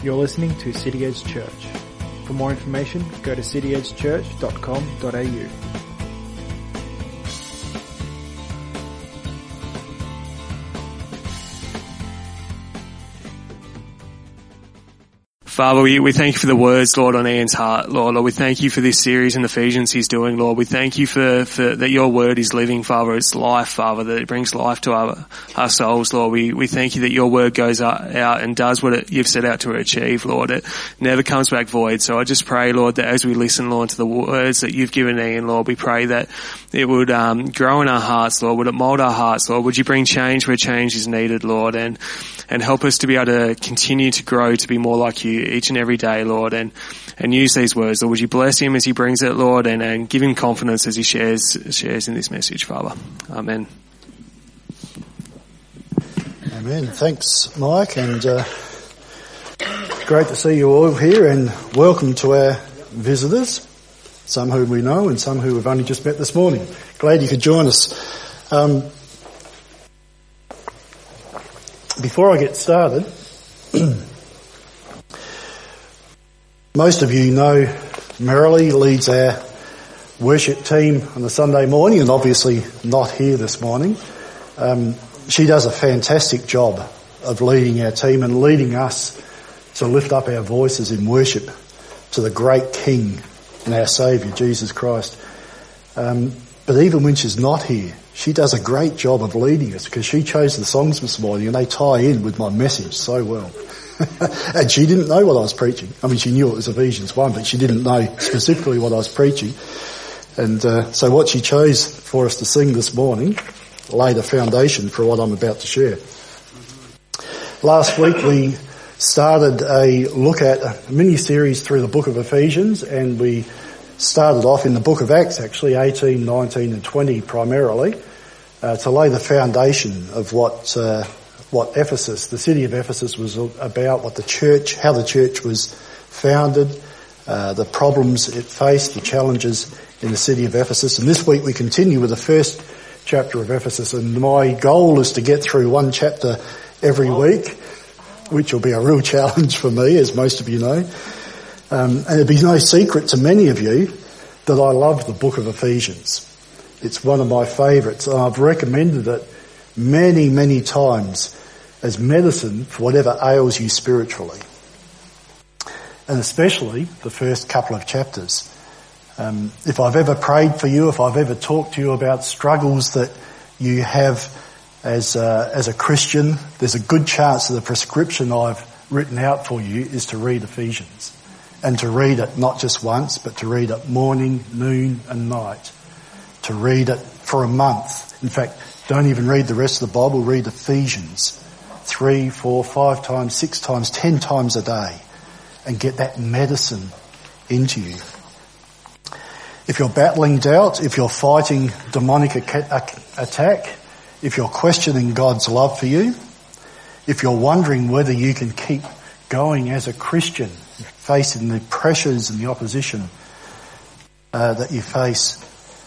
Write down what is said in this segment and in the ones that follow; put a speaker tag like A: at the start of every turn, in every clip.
A: You're listening to City Edge Church. For more information, go to cityedgechurch.com.au.
B: Father, we, we thank you for the words, Lord, on Ian's heart, Lord. Lord, we thank you for this series in Ephesians he's doing, Lord. We thank you for, for that your word is living, Father. It's life, Father, that it brings life to our, our souls, Lord. We, we thank you that your word goes out, and does what it, you've set out to achieve, Lord. It never comes back void. So I just pray, Lord, that as we listen, Lord, to the words that you've given Ian, Lord, we pray that it would um, grow in our hearts, Lord. Would it mold our hearts, Lord? Would you bring change where change is needed, Lord? And, and help us to be able to continue to grow to be more like you each and every day, Lord, and, and use these words. Lord, would you bless him as he brings it, Lord, and, and give him confidence as he shares, shares in this message, Father. Amen.
C: Amen. Thanks, Mike, and uh, great to see you all here, and welcome to our visitors, some who we know and some who we've only just met this morning. Glad you could join us. Um, before I get started, most of you know Merrily leads our worship team on a Sunday morning and obviously not here this morning. Um, she does a fantastic job of leading our team and leading us to lift up our voices in worship to the great King and our Saviour, Jesus Christ. Um, but even when she's not here, she does a great job of leading us because she chose the songs this morning and they tie in with my message so well. and she didn't know what I was preaching. I mean, she knew it was Ephesians 1, but she didn't know specifically what I was preaching. And uh, so what she chose for us to sing this morning laid a foundation for what I'm about to share. Last week we started a look at a mini-series through the book of Ephesians and we started off in the book of Acts actually, 18, 19 and 20 primarily uh, to lay the foundation of what uh, what Ephesus, the city of Ephesus, was about, what the church, how the church was founded, uh, the problems it faced, the challenges in the city of Ephesus. And this week we continue with the first chapter of Ephesus. And my goal is to get through one chapter every week, which will be a real challenge for me, as most of you know. Um, and it'd be no secret to many of you that I love the book of Ephesians. It's one of my favourites, and I've recommended it many, many times as medicine for whatever ails you spiritually. And especially the first couple of chapters. Um, if I've ever prayed for you, if I've ever talked to you about struggles that you have as a, as a Christian, there's a good chance that the prescription I've written out for you is to read Ephesians. And to read it not just once, but to read it morning, noon and night to read it for a month. In fact, don't even read the rest of the Bible, read Ephesians three, four, five times, six times, ten times a day and get that medicine into you. If you're battling doubt, if you're fighting demonic attack, if you're questioning God's love for you, if you're wondering whether you can keep going as a Christian, facing the pressures and the opposition uh, that you face,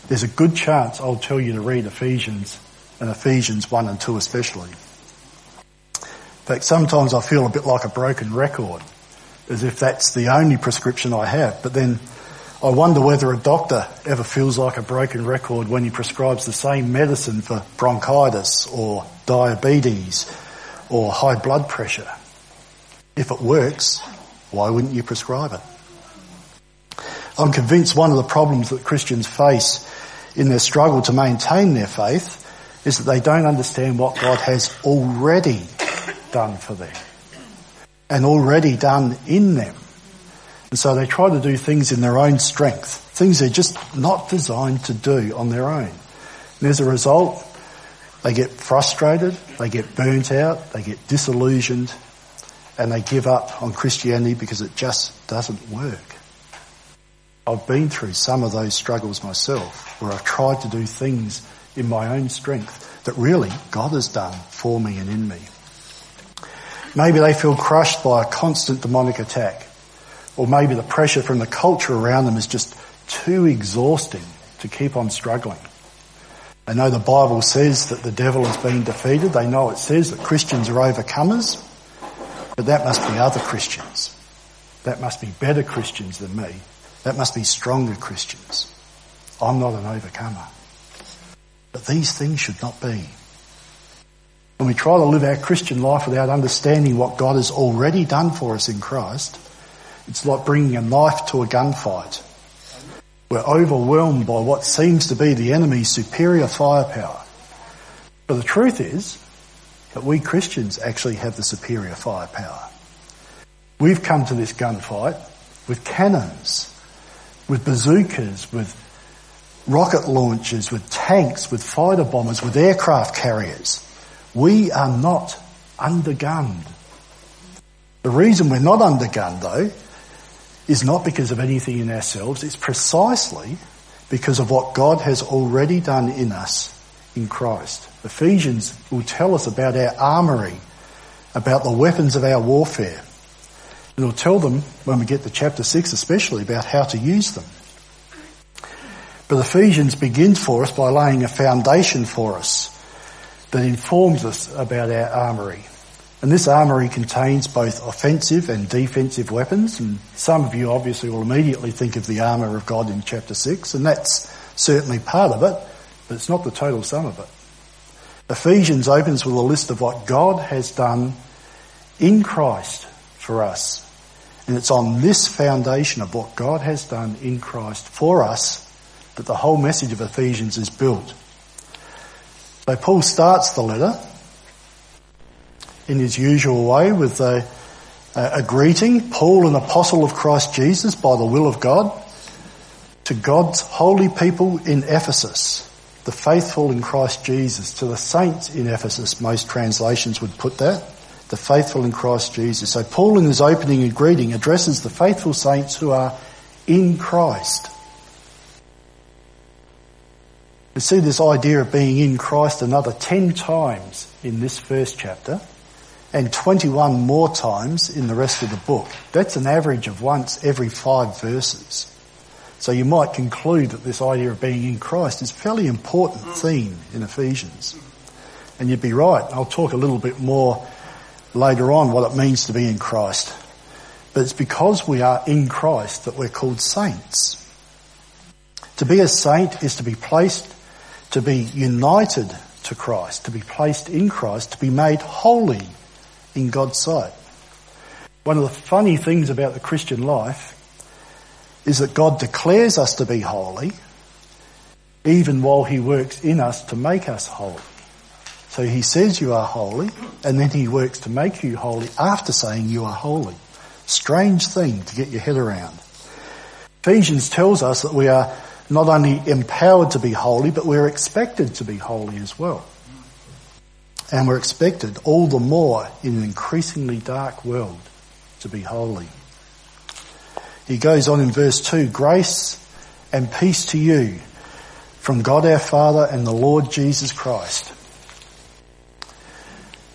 C: there's a good chance I'll tell you to read Ephesians and Ephesians 1 and 2 especially. In fact, sometimes I feel a bit like a broken record, as if that's the only prescription I have. But then I wonder whether a doctor ever feels like a broken record when he prescribes the same medicine for bronchitis or diabetes or high blood pressure. If it works, why wouldn't you prescribe it? I'm convinced one of the problems that Christians face in their struggle to maintain their faith is that they don't understand what God has already done for them and already done in them. And so they try to do things in their own strength, things they're just not designed to do on their own. And as a result, they get frustrated, they get burnt out, they get disillusioned, and they give up on Christianity because it just doesn't work. I've been through some of those struggles myself where I've tried to do things in my own strength that really God has done for me and in me. Maybe they feel crushed by a constant demonic attack or maybe the pressure from the culture around them is just too exhausting to keep on struggling. They know the Bible says that the devil has been defeated. They know it says that Christians are overcomers. But that must be other Christians. That must be better Christians than me. That must be stronger Christians. I'm not an overcomer. But these things should not be. When we try to live our Christian life without understanding what God has already done for us in Christ, it's like bringing a knife to a gunfight. We're overwhelmed by what seems to be the enemy's superior firepower. But the truth is that we Christians actually have the superior firepower. We've come to this gunfight with cannons, with bazookas, with rocket launchers, with tanks, with fighter bombers, with aircraft carriers. We are not undergunned. The reason we're not undergunned though is not because of anything in ourselves, it's precisely because of what God has already done in us in Christ. Ephesians will tell us about our armoury, about the weapons of our warfare. It'll tell them, when we get to chapter 6 especially, about how to use them. But Ephesians begins for us by laying a foundation for us that informs us about our armoury. And this armoury contains both offensive and defensive weapons, and some of you obviously will immediately think of the armour of God in chapter 6, and that's certainly part of it, but it's not the total sum of it. Ephesians opens with a list of what God has done in Christ for us. And it's on this foundation of what God has done in Christ for us that the whole message of Ephesians is built. So Paul starts the letter in his usual way with a, a, greeting, Paul, an apostle of Christ Jesus by the will of God, to God's holy people in Ephesus, the faithful in Christ Jesus, to the saints in Ephesus, most translations would put that, the faithful in Christ Jesus. So Paul in his opening and greeting addresses the faithful saints who are in Christ. We see this idea of being in Christ another 10 times in this first chapter and 21 more times in the rest of the book. That's an average of once every five verses. So you might conclude that this idea of being in Christ is a fairly important theme in Ephesians. And you'd be right. I'll talk a little bit more later on what it means to be in Christ. But it's because we are in Christ that we're called saints. To be a saint is to be placed to be united to Christ, to be placed in Christ, to be made holy in God's sight. One of the funny things about the Christian life is that God declares us to be holy even while he works in us to make us holy. So he says you are holy and then he works to make you holy after saying you are holy. Strange thing to get your head around. Ephesians tells us that we are not only empowered to be holy, but we're expected to be holy as well. And we're expected all the more in an increasingly dark world to be holy. He goes on in verse 2, grace and peace to you from God our Father and the Lord Jesus Christ.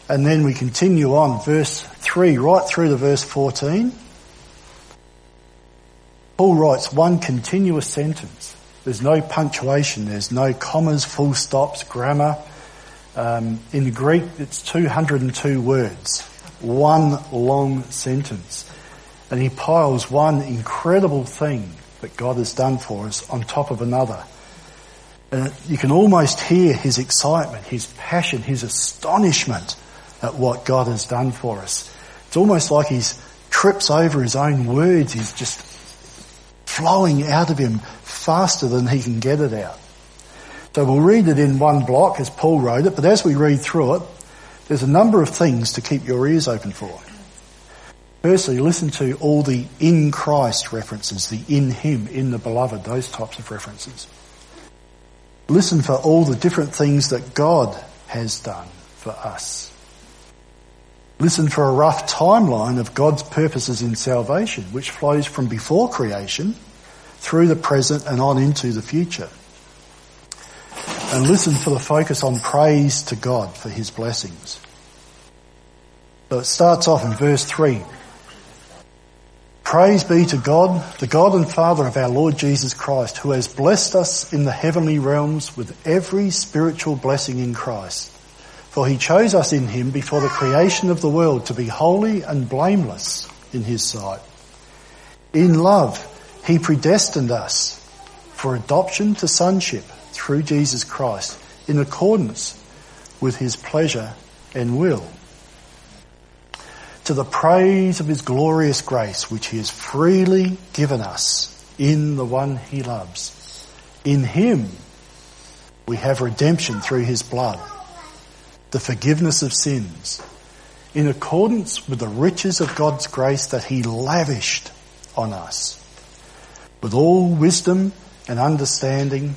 C: And then we continue on, verse 3, right through to verse 14. Paul writes one continuous sentence. There's no punctuation, there's no commas, full stops, grammar. Um, in Greek, it's 202 words, one long sentence. And he piles one incredible thing that God has done for us on top of another. And you can almost hear his excitement, his passion, his astonishment at what God has done for us. It's almost like he trips over his own words. He's just flowing out of him faster than he can get it out. So we'll read it in one block as Paul wrote it, but as we read through it, there's a number of things to keep your ears open for. Firstly, listen to all the in Christ references, the in Him, in the beloved, those types of references. Listen for all the different things that God has done for us. Listen for a rough timeline of God's purposes in salvation, which flows from before creation through the present and on into the future. And listen for the focus on praise to God for his blessings. So it starts off in verse 3. Praise be to God, the God and Father of our Lord Jesus Christ, who has blessed us in the heavenly realms with every spiritual blessing in Christ. For he chose us in him before the creation of the world to be holy and blameless in his sight. In love, he predestined us for adoption to sonship through Jesus Christ in accordance with his pleasure and will. To the praise of his glorious grace which he has freely given us in the one he loves. In him we have redemption through his blood, the forgiveness of sins, in accordance with the riches of God's grace that he lavished on us. With all wisdom and understanding,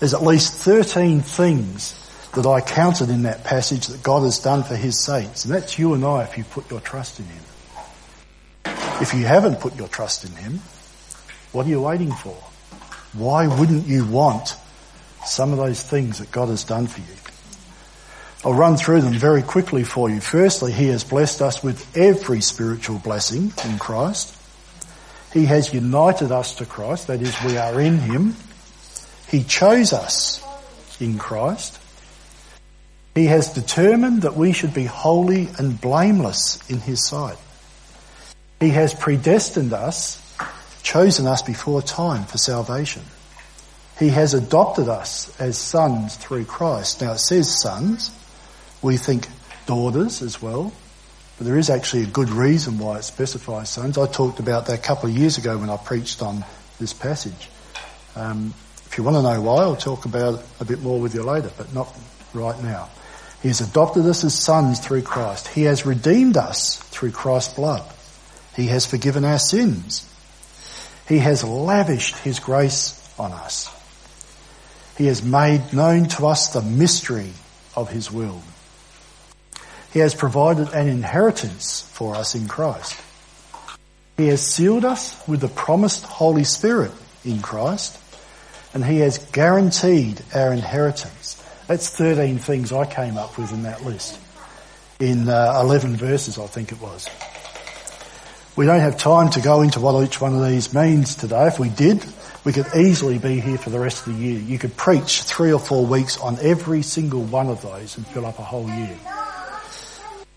C: There's at least 13 things that I counted in that passage that God has done for his saints. And that's you and I if you put your trust in him. If you haven't put your trust in him, what are you waiting for? Why wouldn't you want some of those things that God has done for you? I'll run through them very quickly for you. Firstly, he has blessed us with every spiritual blessing in Christ. He has united us to Christ, that is, we are in him. He chose us in Christ. He has determined that we should be holy and blameless in His sight. He has predestined us, chosen us before time for salvation. He has adopted us as sons through Christ. Now it says sons. We think daughters as well. But there is actually a good reason why it specifies sons. I talked about that a couple of years ago when I preached on this passage. Um, if you want to know why, I'll talk about it a bit more with you later, but not right now. He has adopted us as sons through Christ. He has redeemed us through Christ's blood. He has forgiven our sins. He has lavished His grace on us. He has made known to us the mystery of His will. He has provided an inheritance for us in Christ. He has sealed us with the promised Holy Spirit in Christ and He has guaranteed our inheritance that's 13 things I came up with in that list. In uh, 11 verses, I think it was. We don't have time to go into what each one of these means today. If we did, we could easily be here for the rest of the year. You could preach three or four weeks on every single one of those and fill up a whole year.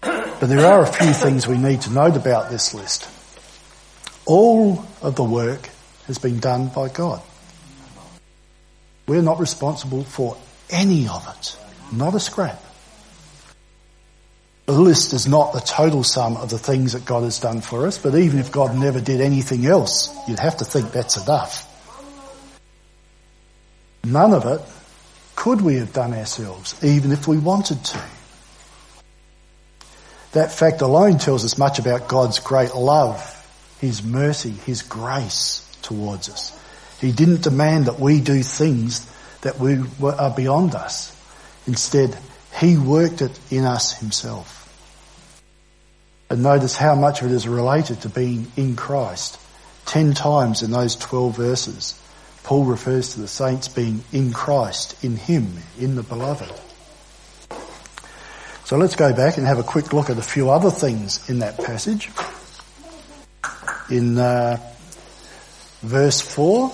C: But there are a few things we need to note about this list. All of the work has been done by God. We're not responsible for any of it. Not a scrap. The list is not the total sum of the things that God has done for us, but even if God never did anything else, you'd have to think that's enough. None of it could we have done ourselves, even if we wanted to. That fact alone tells us much about God's great love, His mercy, His grace towards us. He didn't demand that we do things that we are beyond us. Instead, He worked it in us Himself. And notice how much of it is related to being in Christ. Ten times in those 12 verses, Paul refers to the saints being in Christ, in Him, in the beloved. So let's go back and have a quick look at a few other things in that passage. In uh, verse 4,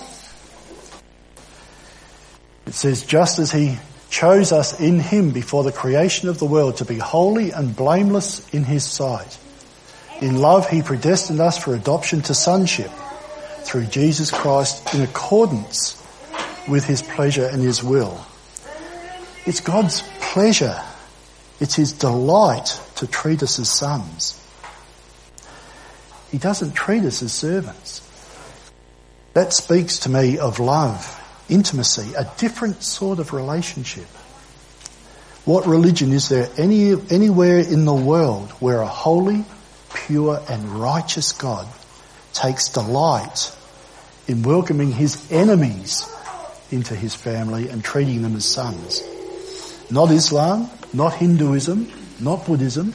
C: it says, just as he chose us in him before the creation of the world to be holy and blameless in his sight. In love he predestined us for adoption to sonship through Jesus Christ in accordance with his pleasure and his will. It's God's pleasure. It's his delight to treat us as sons. He doesn't treat us as servants. That speaks to me of love, intimacy, a different sort of relationship. What religion is there any, anywhere in the world where a holy, pure and righteous God takes delight in welcoming his enemies into his family and treating them as sons? Not Islam, not Hinduism, not Buddhism,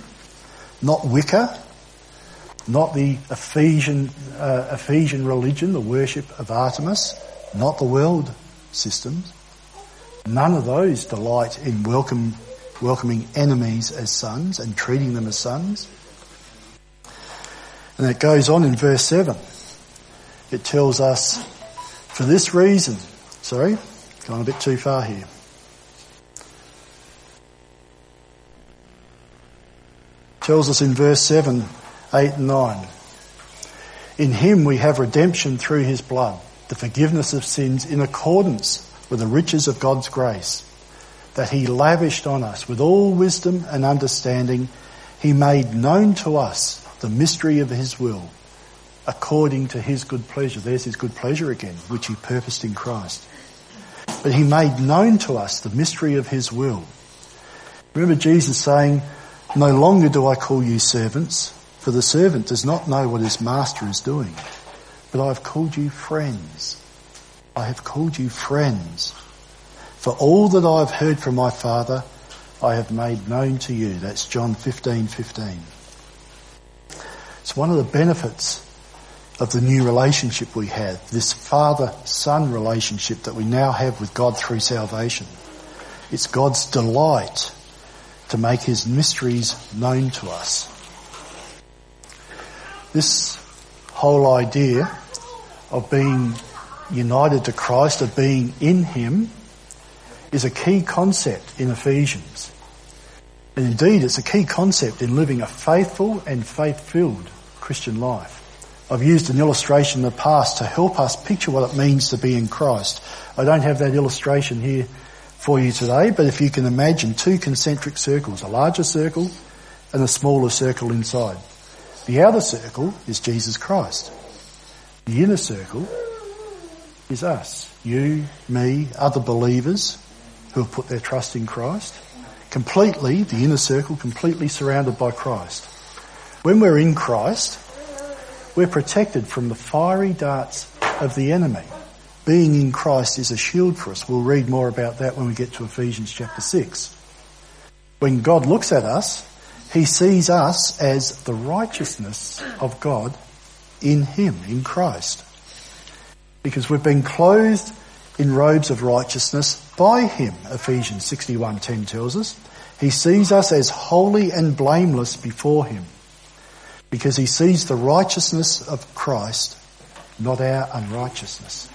C: not Wicca, not the Ephesian, uh, Ephesian religion, the worship of Artemis, not the world systems. None of those delight in welcome, welcoming enemies as sons and treating them as sons. And it goes on in verse 7. It tells us, for this reason, sorry, gone a bit too far here. tells us in verse 7, 8 and 9. In him we have redemption through his blood, the forgiveness of sins in accordance with the riches of God's grace, that he lavished on us with all wisdom and understanding. He made known to us the mystery of his will, according to his good pleasure. There's his good pleasure again, which he purposed in Christ. But he made known to us the mystery of his will. Remember Jesus saying, no longer do I call you servants, for the servant does not know what his master is doing. But I have called you friends. I have called you friends. For all that I have heard from my Father, I have made known to you. That's John 15, 15. It's one of the benefits of the new relationship we have, this father-son relationship that we now have with God through salvation. It's God's delight to make his mysteries known to us. This whole idea of being united to Christ, of being in him, is a key concept in Ephesians. And indeed, it's a key concept in living a faithful and faith-filled Christian life. I've used an illustration in the past to help us picture what it means to be in Christ. I don't have that illustration here for you today, but if you can imagine two concentric circles, a larger circle and a smaller circle inside. The outer circle is Jesus Christ. The inner circle is us. You, me, other believers who have put their trust in Christ. Completely, the inner circle, completely surrounded by Christ. When we're in Christ, we're protected from the fiery darts of the enemy being in Christ is a shield for us. We'll read more about that when we get to Ephesians chapter 6. When God looks at us, he sees us as the righteousness of God in him, in Christ. Because we've been clothed in robes of righteousness by him, Ephesians 61:10 tells us. He sees us as holy and blameless before him because he sees the righteousness of Christ, not our unrighteousness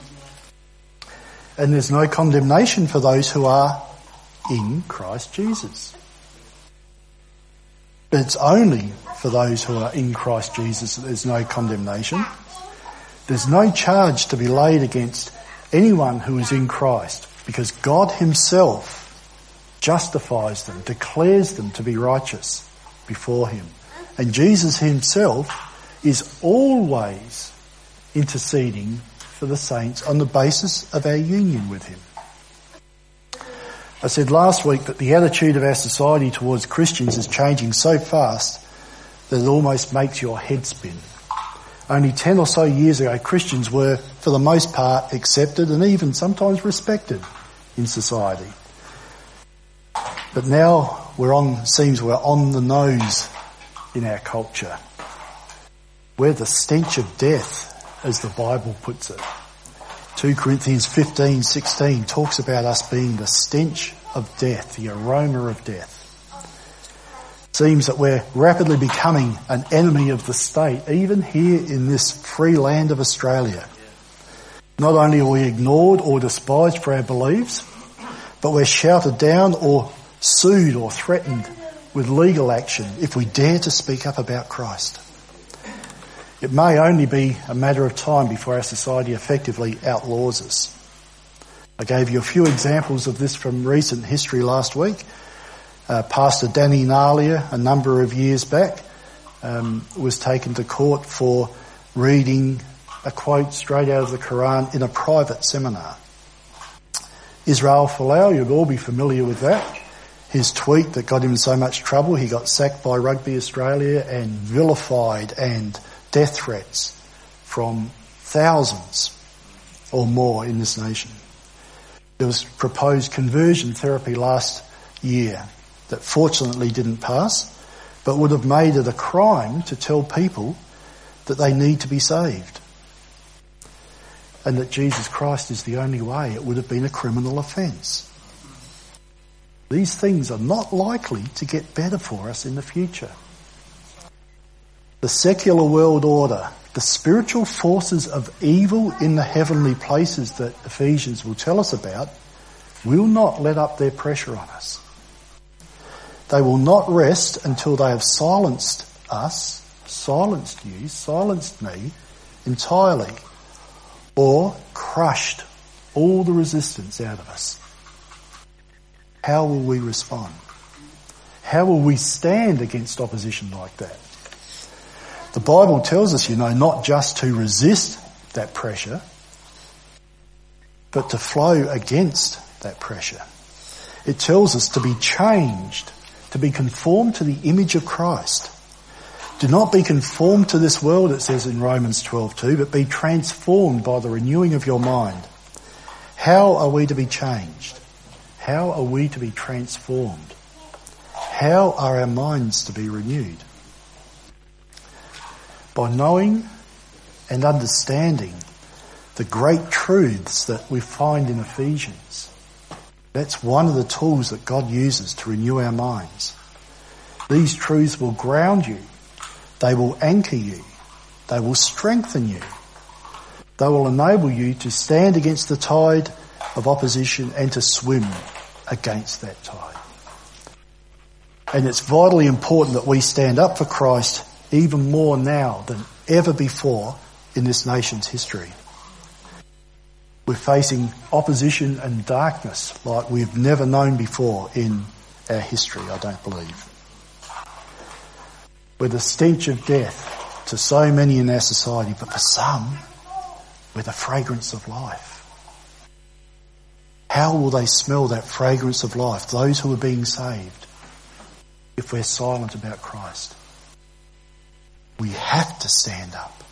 C: and there's no condemnation for those who are in Christ Jesus. But it's only for those who are in Christ Jesus that there's no condemnation. There's no charge to be laid against anyone who is in Christ because God himself justifies them, declares them to be righteous before him. And Jesus himself is always interceding for the saints on the basis of our union with Him. I said last week that the attitude of our society towards Christians is changing so fast that it almost makes your head spin. Only 10 or so years ago, Christians were, for the most part, accepted and even sometimes respected in society. But now we're on, seems we're on the nose in our culture. We're the stench of death as the Bible puts it. 2 Corinthians 15, 16 talks about us being the stench of death, the aroma of death. Seems that we're rapidly becoming an enemy of the state, even here in this free land of Australia. Not only are we ignored or despised for our beliefs, but we're shouted down or sued or threatened with legal action if we dare to speak up about Christ. It may only be a matter of time before our society effectively outlaws us. I gave you a few examples of this from recent history last week. Uh, Pastor Danny Nalliah, a number of years back, um, was taken to court for reading a quote straight out of the Quran in a private seminar. Israel Folau, you'll all be familiar with that. His tweet that got him in so much trouble, he got sacked by Rugby Australia and vilified and death threats from thousands or more in this nation. There was proposed conversion therapy last year that fortunately didn't pass, but would have made it a crime to tell people that they need to be saved and that Jesus Christ is the only way, it would have been a criminal offence. These things are not likely to get better for us in the future. The secular world order, the spiritual forces of evil in the heavenly places that Ephesians will tell us about, will not let up their pressure on us. They will not rest until they have silenced us, silenced you, silenced me entirely or crushed all the resistance out of us. How will we respond? How will we stand against opposition like that? The Bible tells us, you know, not just to resist that pressure, but to flow against that pressure. It tells us to be changed, to be conformed to the image of Christ. Do not be conformed to this world, it says in Romans 12:2, but be transformed by the renewing of your mind. How are we to be changed? How are we to be transformed? How are our minds to be renewed? By knowing and understanding the great truths that we find in Ephesians. That's one of the tools that God uses to renew our minds. These truths will ground you they will anchor you. They will strengthen you. They will enable you to stand against the tide of opposition and to swim against that tide. And it's vitally important that we stand up for Christ even more now than ever before in this nation's history. We're facing opposition and darkness like we've never known before in our history, I don't believe. We're the stench of death to so many in our society, but for some, we're the fragrance of life. How will they smell that fragrance of life, those who are being saved, if we're silent about Christ? We have to stand up.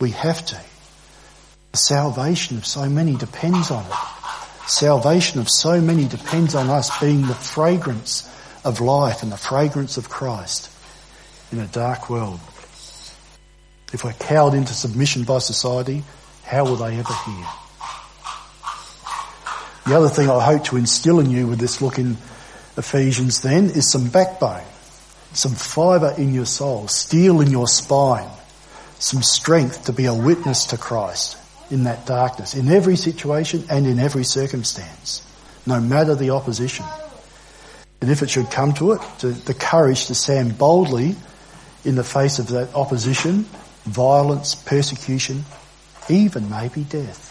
C: We have to. The salvation of so many depends on it. Salvation of so many depends on us being the fragrance of life and the fragrance of Christ in a dark world. If we're cowed into submission by society, how will they ever hear? The other thing I hope to instill in you with this look in Ephesians then is some backbone, some fibre in your soul, steel in your spine, some strength to be a witness to Christ in that darkness, in every situation and in every circumstance, no matter the opposition. And if it should come to it, to the courage to stand boldly in the face of that opposition, violence, persecution, even maybe death.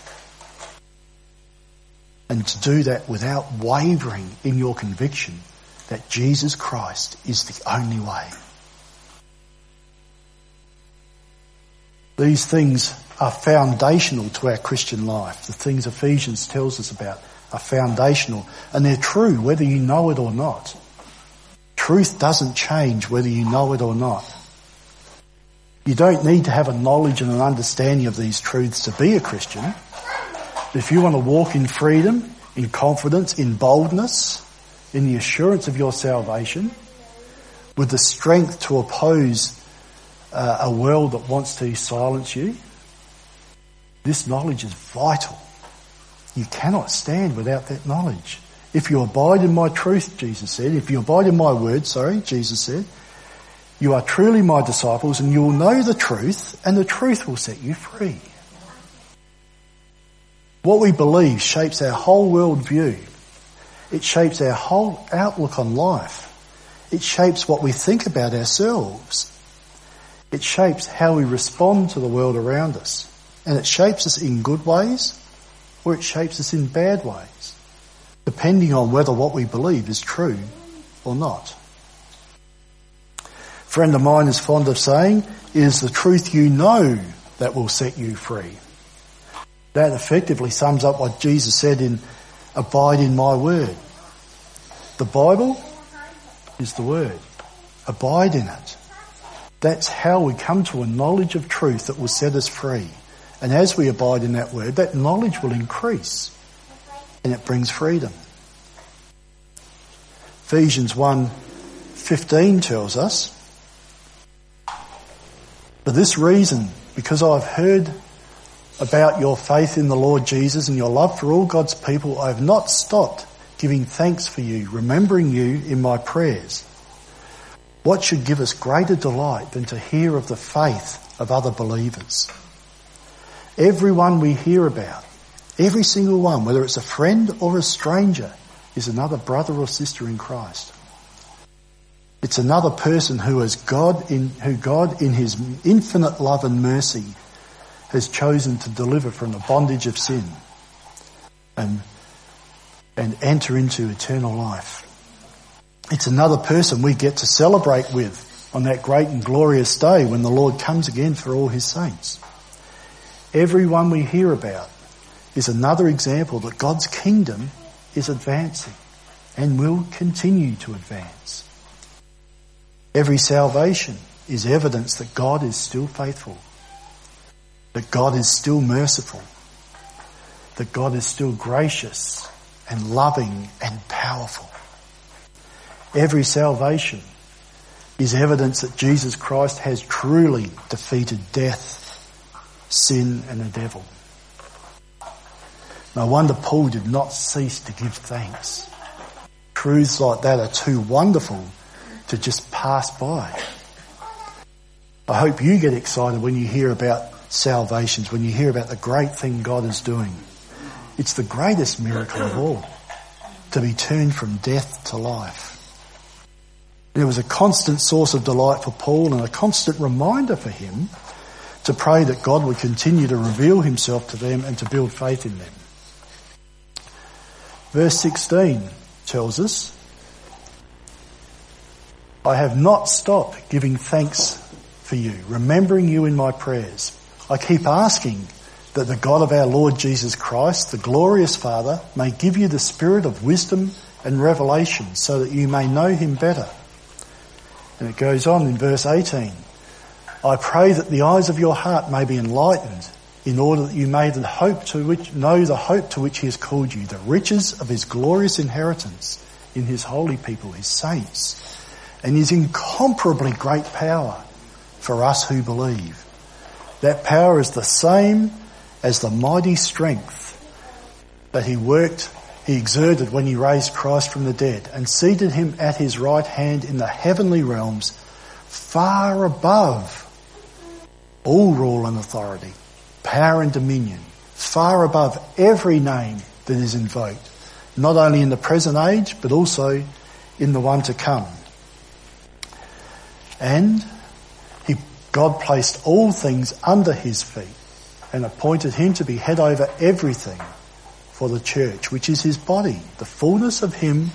C: And to do that without wavering in your conviction that Jesus Christ is the only way. These things are foundational to our Christian life. The things Ephesians tells us about are foundational and they're true whether you know it or not. Truth doesn't change whether you know it or not. You don't need to have a knowledge and an understanding of these truths to be a Christian. If you want to walk in freedom, in confidence, in boldness, in the assurance of your salvation, with the strength to oppose uh, a world that wants to silence you, this knowledge is vital. You cannot stand without that knowledge. If you abide in my truth, Jesus said, if you abide in my word, sorry, Jesus said, you are truly my disciples and you will know the truth and the truth will set you free. What we believe shapes our whole world view. It shapes our whole outlook on life. It shapes what we think about ourselves. It shapes how we respond to the world around us. And it shapes us in good ways or it shapes us in bad ways, depending on whether what we believe is true or not. A friend of mine is fond of saying, it is the truth you know that will set you free. That effectively sums up what Jesus said in abide in my word. The Bible is the word. Abide in it. That's how we come to a knowledge of truth that will set us free. And as we abide in that word, that knowledge will increase and it brings freedom. Ephesians 1:15 tells us, For this reason, because I've heard about your faith in the Lord Jesus and your love for all God's people, I have not stopped giving thanks for you, remembering you in my prayers. What should give us greater delight than to hear of the faith of other believers? Everyone we hear about, every single one, whether it's a friend or a stranger, is another brother or sister in Christ. It's another person who has God in, who God in his infinite love and mercy has chosen to deliver from the bondage of sin and, and enter into eternal life. It's another person we get to celebrate with on that great and glorious day when the Lord comes again for all his saints. Everyone we hear about is another example that God's kingdom is advancing and will continue to advance. Every salvation is evidence that God is still faithful, that God is still merciful, that God is still gracious and loving and powerful. Every salvation is evidence that Jesus Christ has truly defeated death, sin and the devil. No wonder Paul did not cease to give thanks. Truths like that are too wonderful to just pass by. I hope you get excited when you hear about salvations, when you hear about the great thing God is doing. It's the greatest miracle of all, to be turned from death to life. It was a constant source of delight for Paul and a constant reminder for him to pray that God would continue to reveal himself to them and to build faith in them. Verse 16 tells us, I have not stopped giving thanks for you, remembering you in my prayers. I keep asking that the God of our Lord Jesus Christ, the glorious Father, may give you the spirit of wisdom and revelation so that you may know him better. And it goes on in verse 18. I pray that the eyes of your heart may be enlightened in order that you may the hope to which, know the hope to which he has called you, the riches of his glorious inheritance in his holy people, his saints, and his incomparably great power for us who believe. That power is the same as the mighty strength that he worked, he exerted when he raised Christ from the dead and seated him at his right hand in the heavenly realms, far above all rule and authority, power and dominion, far above every name that is invoked, not only in the present age, but also in the one to come. And God placed all things under his feet and appointed him to be head over everything for the church, which is his body, the fullness of him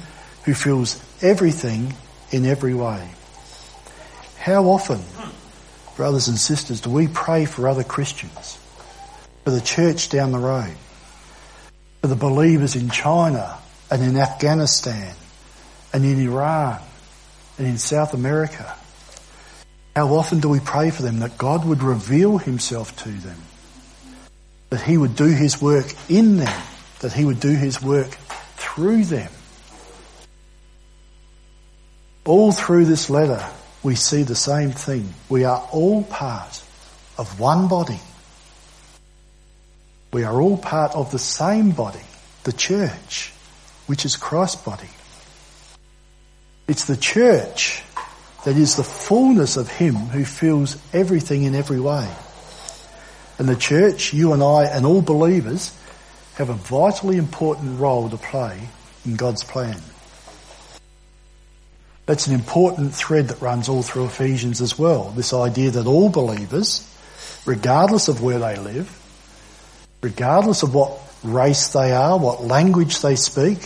C: who fills everything in every way. How often, brothers and sisters, do we pray for other Christians, for the church down the road, for the believers in China and in Afghanistan and in Iran and in South America? How often do we pray for them that God would reveal himself to them? That he would do his work in them, that he would do his work through them. All through this letter, we see the same thing. We are all part of one body. We are all part of the same body, the church, which is Christ's body. It's the church that is the fullness of Him who fills everything in every way. And the church, you and I and all believers have a vitally important role to play in God's plan. That's an important thread that runs all through Ephesians as well. This idea that all believers, regardless of where they live, regardless of what race they are, what language they speak,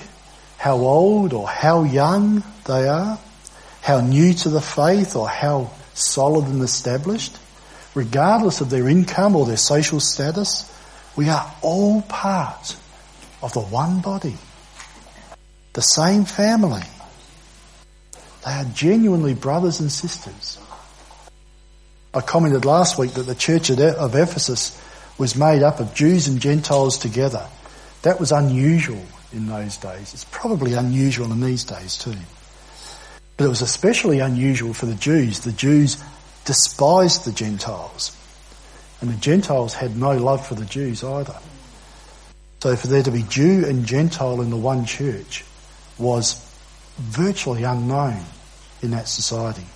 C: how old or how young they are, how new to the faith or how solid and established, regardless of their income or their social status, we are all part of the one body, the same family. They are genuinely brothers and sisters. I commented last week that the church of Ephesus was made up of Jews and Gentiles together. That was unusual in those days. It's probably unusual in these days too. But it was especially unusual for the Jews. The Jews despised the Gentiles. And the Gentiles had no love for the Jews either. So for there to be Jew and Gentile in the one church was virtually unknown in that society.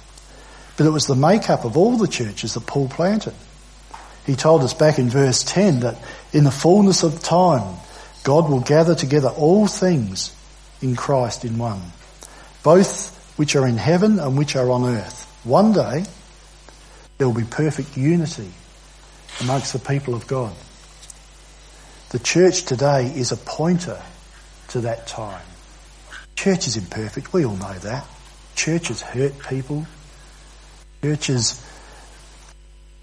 C: But it was the makeup of all the churches that Paul planted. He told us back in verse 10 that in the fullness of time, God will gather together all things in Christ in one, both which are in heaven and which are on earth. One day, there will be perfect unity amongst the people of God. The church today is a pointer to that time. Church is imperfect, we all know that. Churches hurt people. Churches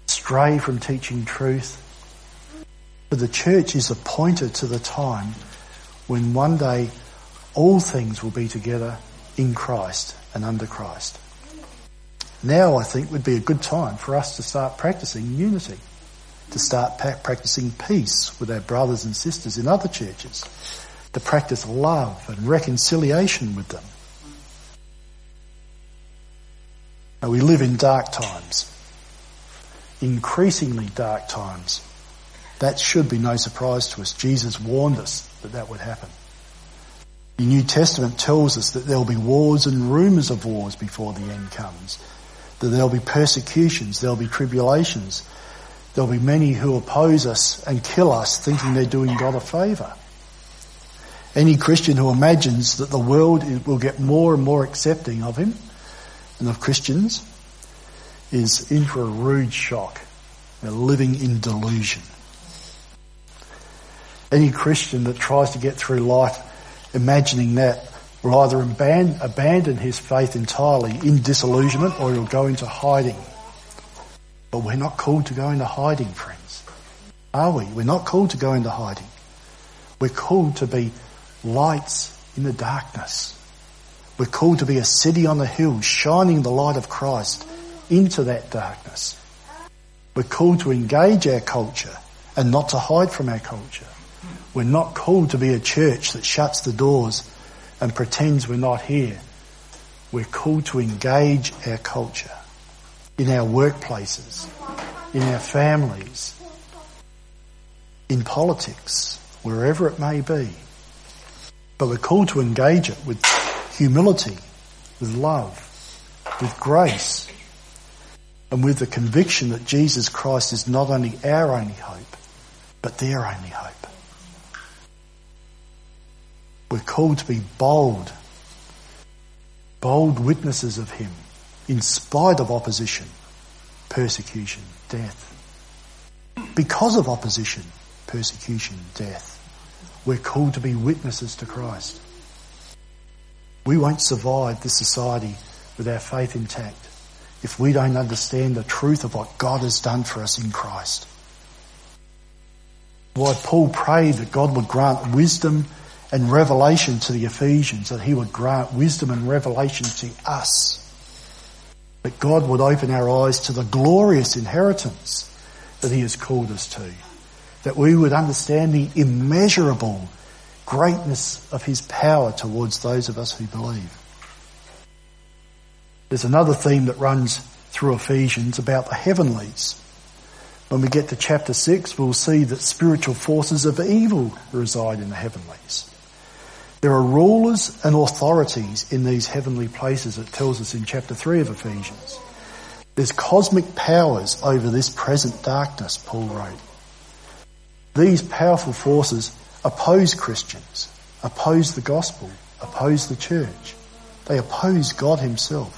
C: stray from teaching truth. But the church is a pointer to the time when one day all things will be together in Christ and under Christ. Now I think would be a good time for us to start practicing unity, to start practicing peace with our brothers and sisters in other churches, to practice love and reconciliation with them. Now we live in dark times increasingly dark times. That should be no surprise to us. Jesus warned us that that would happen. The New Testament tells us that there'll be wars and rumours of wars before the end comes. That there'll be persecutions, there'll be tribulations. There'll be many who oppose us and kill us thinking they're doing God a favour. Any Christian who imagines that the world will get more and more accepting of him and of Christians is in for a rude shock. They're living in delusion. Any Christian that tries to get through life imagining that will either abandon his faith entirely in disillusionment or he'll go into hiding. But we're not called to go into hiding, friends. Are we? We're not called to go into hiding. We're called to be lights in the darkness. We're called to be a city on the hill shining the light of Christ into that darkness. We're called to engage our culture and not to hide from our culture. We're not called to be a church that shuts the doors and pretends we're not here. We're called to engage our culture in our workplaces, in our families, in politics, wherever it may be. But we're called to engage it with humility, with love, with grace, and with the conviction that Jesus Christ is not only our only hope, but their only hope. We're called to be bold, bold witnesses of Him in spite of opposition, persecution, death. Because of opposition, persecution, death, we're called to be witnesses to Christ. We won't survive this society with our faith intact if we don't understand the truth of what God has done for us in Christ. Why Paul prayed that God would grant wisdom and revelation to the Ephesians, that he would grant wisdom and revelation to us. That God would open our eyes to the glorious inheritance that he has called us to. That we would understand the immeasurable greatness of his power towards those of us who believe. There's another theme that runs through Ephesians about the heavenlies. When we get to chapter 6, we'll see that spiritual forces of evil reside in the heavenlies. There are rulers and authorities in these heavenly places, it tells us in chapter 3 of Ephesians. There's cosmic powers over this present darkness, Paul wrote. These powerful forces oppose Christians, oppose the gospel, oppose the church. They oppose God himself.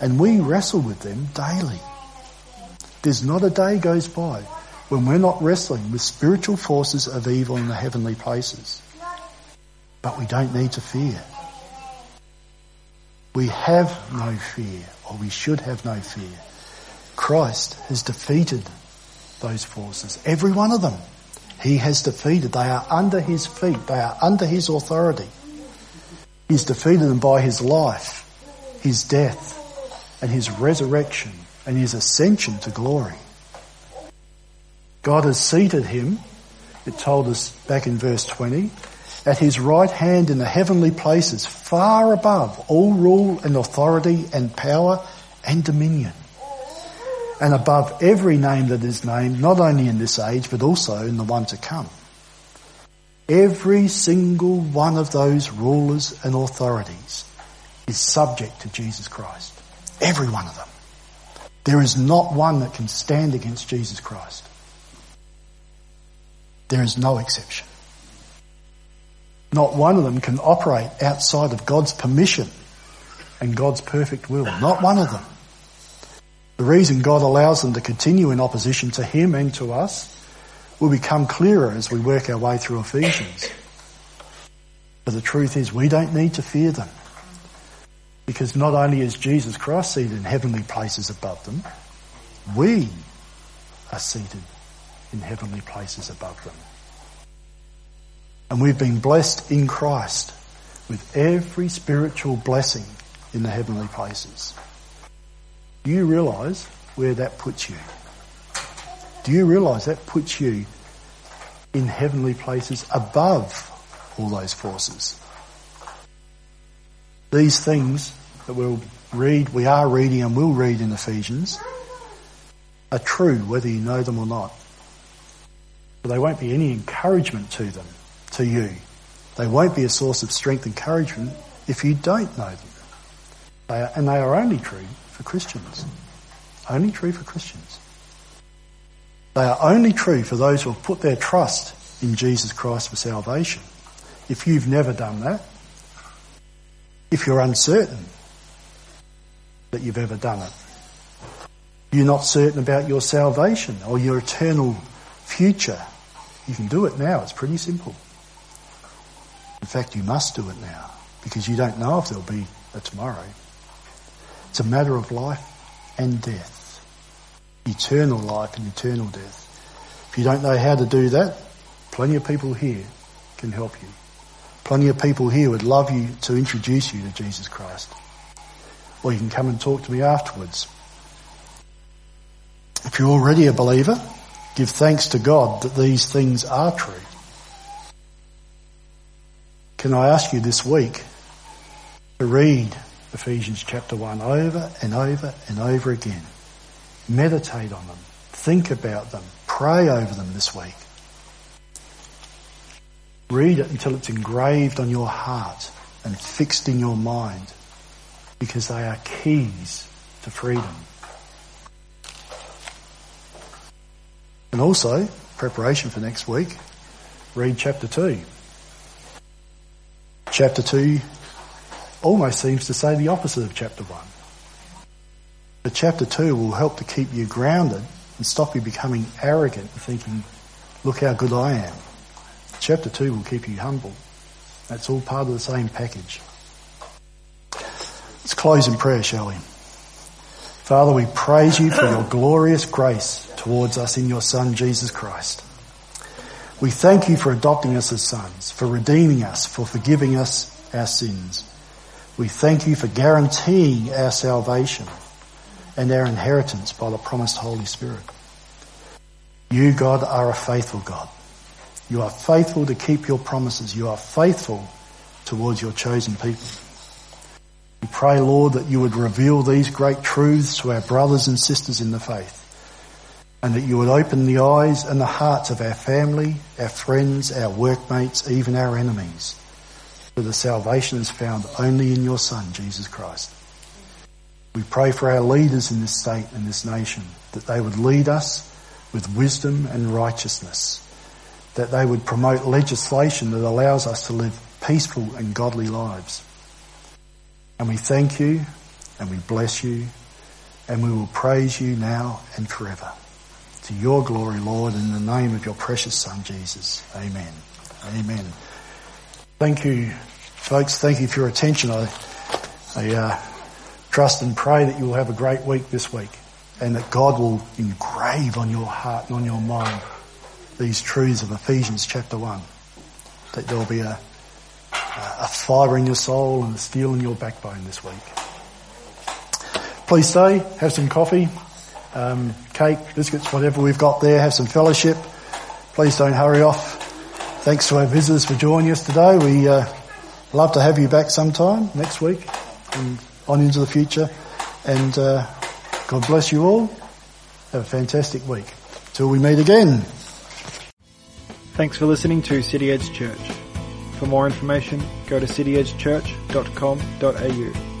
C: And we wrestle with them daily. There's not a day goes by when we're not wrestling with spiritual forces of evil in the heavenly places. But we don't need to fear. We have no fear, or we should have no fear. Christ has defeated those forces, every one of them. He has defeated. They are under his feet. They are under his authority. He's defeated them by his life, his death, and his resurrection, and his ascension to glory. God has seated him, it told us back in verse 20, at his right hand in the heavenly places, far above all rule and authority and power and dominion. And above every name that is named, not only in this age, but also in the one to come. Every single one of those rulers and authorities is subject to Jesus Christ. Every one of them. There is not one that can stand against Jesus Christ. There is no exception. Not one of them can operate outside of God's permission and God's perfect will. Not one of them. The reason God allows them to continue in opposition to Him and to us will become clearer as we work our way through Ephesians. But the truth is we don't need to fear them. Because not only is Jesus Christ seated in heavenly places above them, we are seated in heavenly places above them. And we've been blessed in Christ with every spiritual blessing in the heavenly places. Do you realise where that puts you? Do you realise that puts you in heavenly places above all those forces? These things that we'll read, we are reading and will read in Ephesians, are true whether you know them or not. But they won't be any encouragement to them to you. They won't be a source of strength and encouragement if you don't know them. They are, and they are only true for Christians. Only true for Christians. They are only true for those who have put their trust in Jesus Christ for salvation. If you've never done that, if you're uncertain that you've ever done it, you're not certain about your salvation or your eternal future, you can do it now. It's pretty simple. In fact, you must do it now because you don't know if there'll be a tomorrow. It's a matter of life and death. Eternal life and eternal death. If you don't know how to do that, plenty of people here can help you. Plenty of people here would love you to introduce you to Jesus Christ. Or you can come and talk to me afterwards. If you're already a believer, give thanks to God that these things are true. Can I ask you this week to read Ephesians chapter 1 over and over and over again? Meditate on them. Think about them. Pray over them this week. Read it until it's engraved on your heart and fixed in your mind because they are keys to freedom. And also, preparation for next week, read chapter 2 chapter 2 almost seems to say the opposite of chapter 1. But chapter 2 will help to keep you grounded and stop you becoming arrogant and thinking, look how good I am. Chapter 2 will keep you humble. That's all part of the same package. Let's close in prayer, shall we? Father, we praise you for your glorious grace towards us in your Son, Jesus Christ. We thank you for adopting us as sons, for redeeming us, for forgiving us our sins. We thank you for guaranteeing our salvation and our inheritance by the promised Holy Spirit. You, God, are a faithful God. You are faithful to keep your promises. You are faithful towards your chosen people. We pray, Lord, that you would reveal these great truths to our brothers and sisters in the faith and that you would open the eyes and the hearts of our family, our friends, our workmates, even our enemies. For the salvation is found only in your Son, Jesus Christ. We pray for our leaders in this state and this nation, that they would lead us with wisdom and righteousness, that they would promote legislation that allows us to live peaceful and godly lives. And we thank you and we bless you and we will praise you now and forever. To your glory, Lord, in the name of your precious Son, Jesus. Amen. Amen. Thank you, folks. Thank you for your attention. I, I uh, trust and pray that you will have a great week this week and that God will engrave on your heart and on your mind these truths of Ephesians chapter 1. That there will be a, a fibre in your soul and a steel in your backbone this week. Please stay, have some coffee, um, cake, biscuits, whatever we've got there, have some fellowship. Please don't hurry off. Thanks to our visitors for joining us today. We uh, love to have you back sometime next week and on into the future. And uh, God bless you all. Have a fantastic week. Till we meet again.
A: Thanks for listening to City Edge Church. For more information, go to cityedgechurch.com.au.